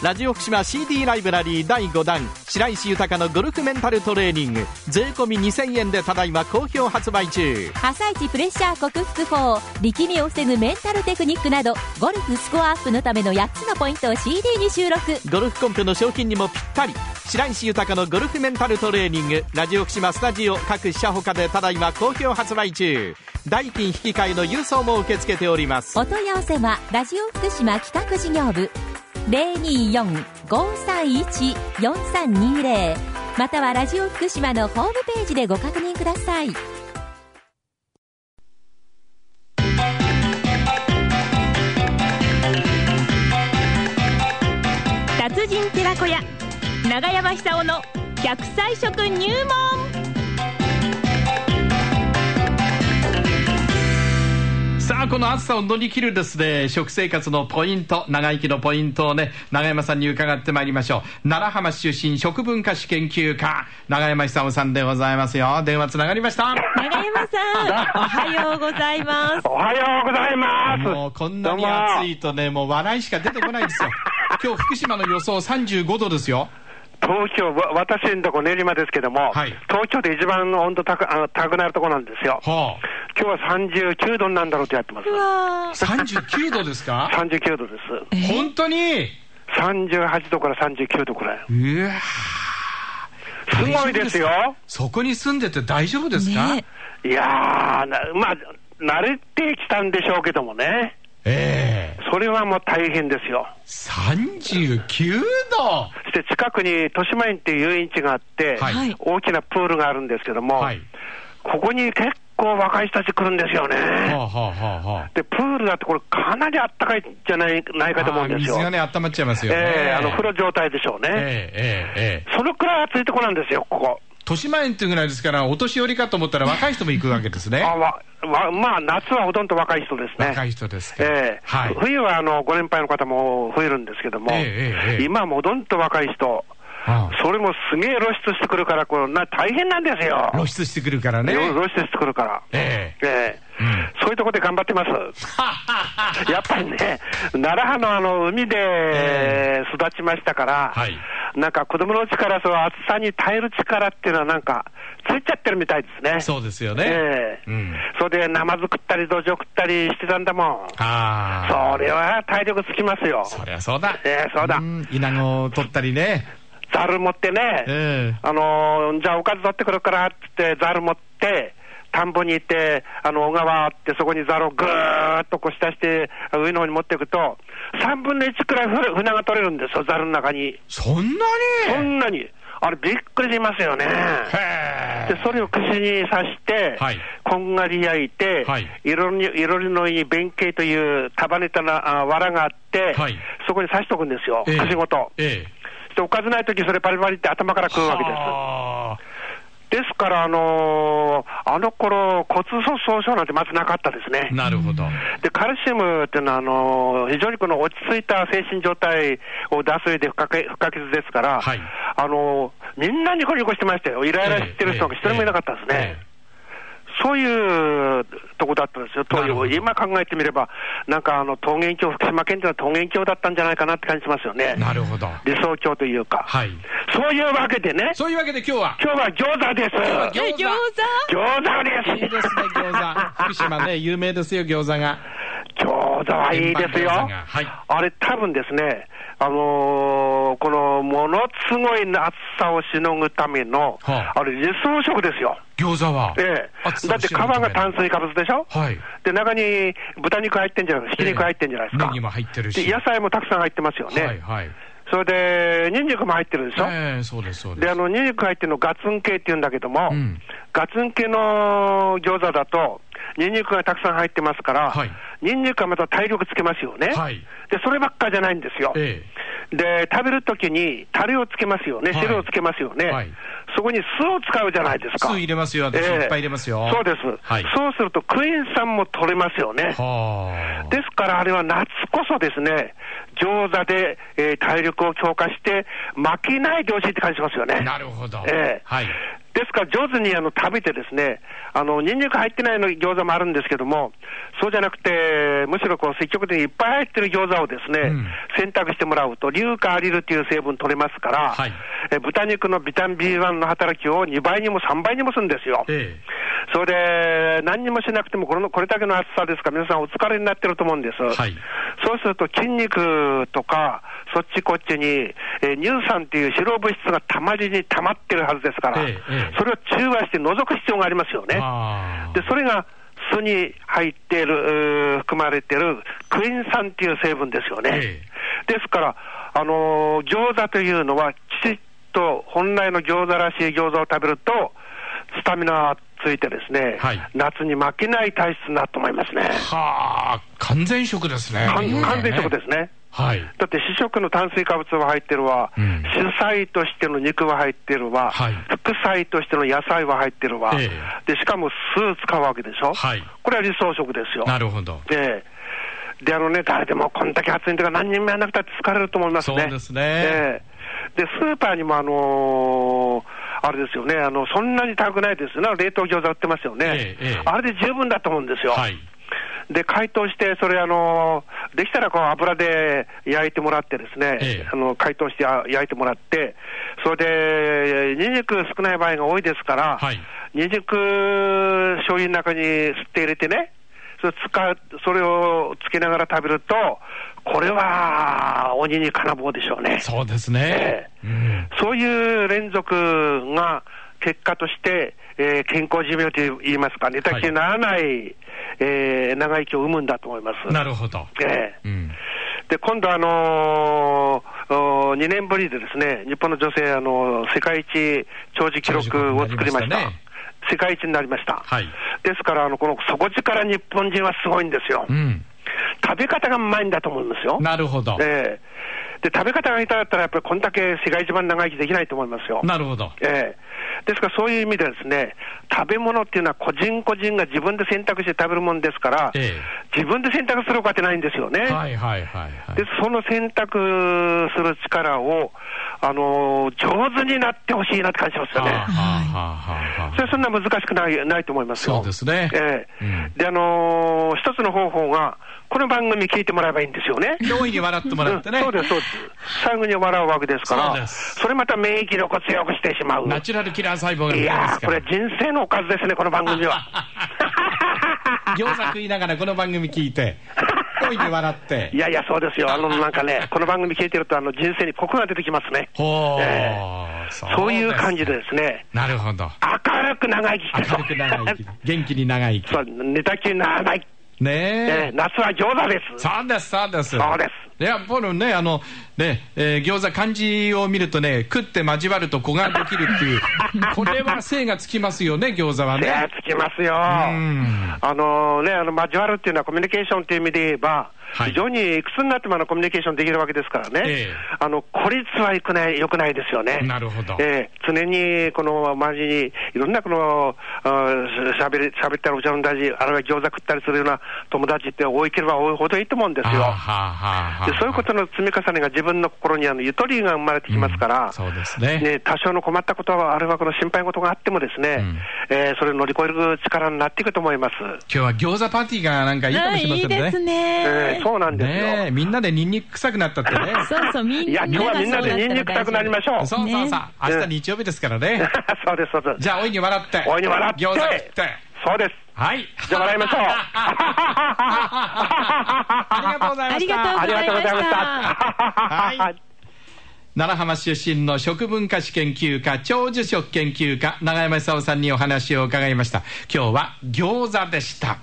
ラジオ福島 CD ライブラリー第5弾白石豊のゴルフメンタルトレーニング。税込み2000円でただいま好評発売中。朝一プレッシャー克服法力みを防ぐメンタルテクニックなどゴルフスコアアップのための8つのポイントを CD に収録。ゴルフコンペの賞金にもぴったり。白石豊のゴルフメンタルトレーニング。ラジオ福島スタジオ各社ほかでただいま好評発売中。代金引き換えの郵送も受け付けております。お問い合わせはラジオ福島企画事業部024-531-4320またはラジオ福島のホームページでご確認ください。達人寺子屋長山久夫の百歳食入門。さあこの暑さを乗り切るですね食生活のポイント長生きのポイントをね永山さんに伺ってまいりましょう。奈良浜市出身食文化史研究家永山久夫さんでございますよ。電話つながりました。長山さんおはようございます。おはようございます。もうこんなに暑いとねも。う笑いしか出てこないですよ。今日福島の予想35度ですよ。東京、わ私のとこ練馬ですけども、はい。東京で一番温度高あ高くなるとこなんですよ。は今日は39度になるんだろうってやってます。う。わあ39度ですか？39度です。本当に？38度から39度くらい。うわすごいですよ。そこに住んでて大丈夫ですか、ね。いやー、なまあ、慣れてきたんでしょうけどもね。ええ。それはもう大変ですよ。39度？そして近くに豊島園っていう遊園地があって、はい。はい。大きなプールがあるんですけども、はい。ここに結構若い人たち来るんですよね。はあはあはあはあで、プールだってこれかなりあったかいんじゃないないかと思うんですよ。水がね温まっちゃいますよねええあの風呂状態でしょうね。ええええええそのくらい暑いとこなんですよ、ここ。豊島園っていうぐらいですからお年寄りかと思ったら若い人も行くわけですねあわわまあ、夏はほとんど若い人ですね。若い人ですかええはい冬はあのご年配の方も増えるんですけども、ええええ今はもうどんと若い人、あそれもすげえ露出してくるから、これな大変なんですよ。露出してくるからね。露出してくるから。ええ。ええ。うん。そういうところで頑張ってます。やっぱりね、奈良派のあの海で育ちましたから、はい。なんか子供のうちからそう暑さに耐える力っていうのはなんかついちゃってるみたいですね。そうですよね。ええ。うん。それでナマズ食ったり土壌食ったりしてたんだもん。ああ。それは体力つきますよ。そりゃそうだ。ええそうだ。ん。イナゴを取ったりねざる持ってね、ええあのーじゃあおかず取ってくるからってってざる持って、田んぼに行って、あの小川あって、そこにざるをぐーっとこう下して、上の方に持っていくと、3分の1くらいふ船が取れるんですよ、ざるの中に。そんなに？そんなに。あれ、びっくりしますよね。で、それを串に刺して、はいこんがり焼いて、はい色に色のいい弁慶という束ねたなあ藁があって、はいそこに刺しておくんですよ、ええ串ごと。ええで、おかずないとき、それパリパリって頭から食うわけです。はあですから、あのーあの頃骨粗鬆症なんてまずなかったですね。なるほどで、カルシウムっていうのは、あのー非常にこの落ち着いた精神状態を出す上で不可欠不可欠ですから、はいあのーみんなニコニコしてましたよ。イライラしてる人が一人もいなかったですね。ええそういうとこだったんですよ。となるほど今考えてみれば、なんかあの桃源郷、福島県っていうのは桃源郷だったんじゃないかなって感じしますよね。なるほど理想郷というか。はいそういうわけでね、そういうわけで今日は今日は餃子です。餃子？餃子です。いいですね餃子福島ね有名ですよ餃子がいいですよ。はい。あれ、多分ですね、あのーこのものすごい暑さをしのぐための、はあ。あれ、理想食ですよ。餃子は。ええ、だって皮が炭水化物でしょ、はい。で中に豚肉入ってんじゃないですか、ひき肉入ってんじゃないですか、ネギも入ってるし。で野菜もたくさん入ってますよね、はいはい。それでニンニクも入ってるでしょ、ええそうですそうです。であのニンニク入ってるのガツン系っていうんだけども、うんガツン系の餃子だと、ニンニクがたくさん入ってますから、はい。ニンニクはまた体力つけますよね、はい。でそればっかじゃないんですよ。えで、食べるときに、タレをつけますよね、はい。汁をつけますよね、はい。そこに酢を使うじゃないですか。酢入れますよ。私いっぱい入れますよ。そうです、はい。そうするとクエン酸も取れますよね。はあ。ですから、あれは夏こそですね、餃子で、えー体力を強化して、負けないでほしいって感じしますよね。なるほど。ええ。はいですから上手にあの食べてですね、あの、ニンニク入ってないの餃子もあるんですけども、そうじゃなくて、むしろこう積極的にいっぱい入ってる餃子をですね、うん選択してもらうと、硫化アリルという成分取れますから、はいえ豚肉のビタミン B1 の働きを2倍にも3倍にもするんですよ。えそれで、何にもしなくてもこの、これだけの暑さですから、皆さんお疲れになってると思うんです。はいそうすると筋肉とか、そっちこっちに、えー乳酸っていう脂肪物質がたまりに溜まってるはずですから、ええええそれを中和して除く必要がありますよえね。で、それが酢に入っている、含まれているクイン酸っていう成分ですよね。えですから、あのー餃子というのは、きちっと本来の餃子らしい餃子を食べると、スタミナがついてですね、はい夏に負けない体質になると思いますね。はあ、完全食ですね。完完全食ですね。はい。だって主食の炭水化物は入ってるわ、うん主菜としての肉は入ってるわ、はい副菜としての野菜は入ってるわ、えでしかも酢使うわけでしょ、はいこれは理想食ですよ。なるほど。ええで、あのね、誰でもこんだけ暑いんだから何人もやらなくたって疲れると思いますね。そうですねええで、スーパーにもあのーあれですよね、あの、そんなに高くないですよね。冷凍餃子売ってますよね。ええええあれで十分だと思うんですよ。はい。で、解凍して、それ、あのーできたらこう油で焼いてもらってですね、ええあの解凍してあ焼いてもらって、それで、ニンニク少ない場合が多いですから、はいニンニク醤油の中に吸って入れてね、それ使うそれをつけながら食べると、これは鬼に金棒でしょうね。そうですね。うんそういう連続が結果として、えー健康寿命といいますか、寝たきりにならない、えー長生きを生むんだと思います。なるほど。ええうんで、今度、あのーお2年ぶりでですね、日本の女性、あのー世界一長寿記録を作りました。世界一になりました。はいですから、あの、この底力日本人はすごいんですよ。うん。食べ方がうまいんだと思いますよ。なるほど。ええで、食べ方が下手だったら、やっぱりこんだけ世界一番長生きできないと思いますよ。なるほど。ええですからそういう意味でですね、食べ物っていうのは個人個人が自分で選択して食べるもんですから、え自分で選択するわけないんですよね。はいはいはいはい。で、その選択する力を、あのー上手になってほしいなって感じしますよね。はあはあはあはあそれはそんな難しくないないと思いますよ。そうですねええうんで、あのー一つの方法が、この番組聞いてもらえばいいんですよね。容易に笑ってもらってね。うんそうです、そうです。最後に笑うわけですから、そそれまた免疫力を強くしてしまう。ナチュラルキラー細胞が見いやこれ。人生のおかずですね、この番組は。餃子食いながらこの番組聞いて、大いに笑って。いやいや、そうですよ。あの、なんかね、この番組聞いてると、あの、人生にコクが出てきますね。ほう、えそういう感じですですね、なるほど。明るく長生きして明るく長生き。元気に長生き。そう、寝たきりならない。ねえ。えー夏は餃子です。そうです、そうです。そうです。いや、このね、あの、ね、えー餃子漢字を見るとね、食って交わると子ができるっていう、これは精がつきますよね、餃子はねね。つきますよ。んあのね、あの、交わるっていうのはコミュニケーションっていう意味で言えば、はい非常にいくつになってもあのコミュニケーションできるわけですからね。ええあの、孤立は良くない、良くないですよね。なるほどええ常に、この周りに、いろんなこの、あしゃべり、しゃべったりお茶飲んだり、あるいは餃子食ったりするような友達って多いければ多いほどいいと思うんですよ。でそういうことの積み重ねが自分の心にあのゆとりが生まれてきますから、うんそうですねね多少の困ったことは、あるいはこの心配事があってもですね、んえーそれを乗り越える力になっていくと思います。今日は餃子パーティーがなんかいいかもしれませんね。いいですえそうなんですよ。ねえみんなでニンニク臭くなったってね。そうそう、みんいや、今日はみんなでニンニク臭くなりましょう。そうそうそう。明ね日日曜日ですからね。そうです、そうです。じゃあ、大いに笑って。大いに笑って餃子食って。そうです。はい。じゃあ笑いましょう ありがとうございました。ありがとうありがとうございました。はい奈良浜出身の食文化史研究家、長寿食研究家、永山久夫さんにお話を伺いました。今日は餃子でした。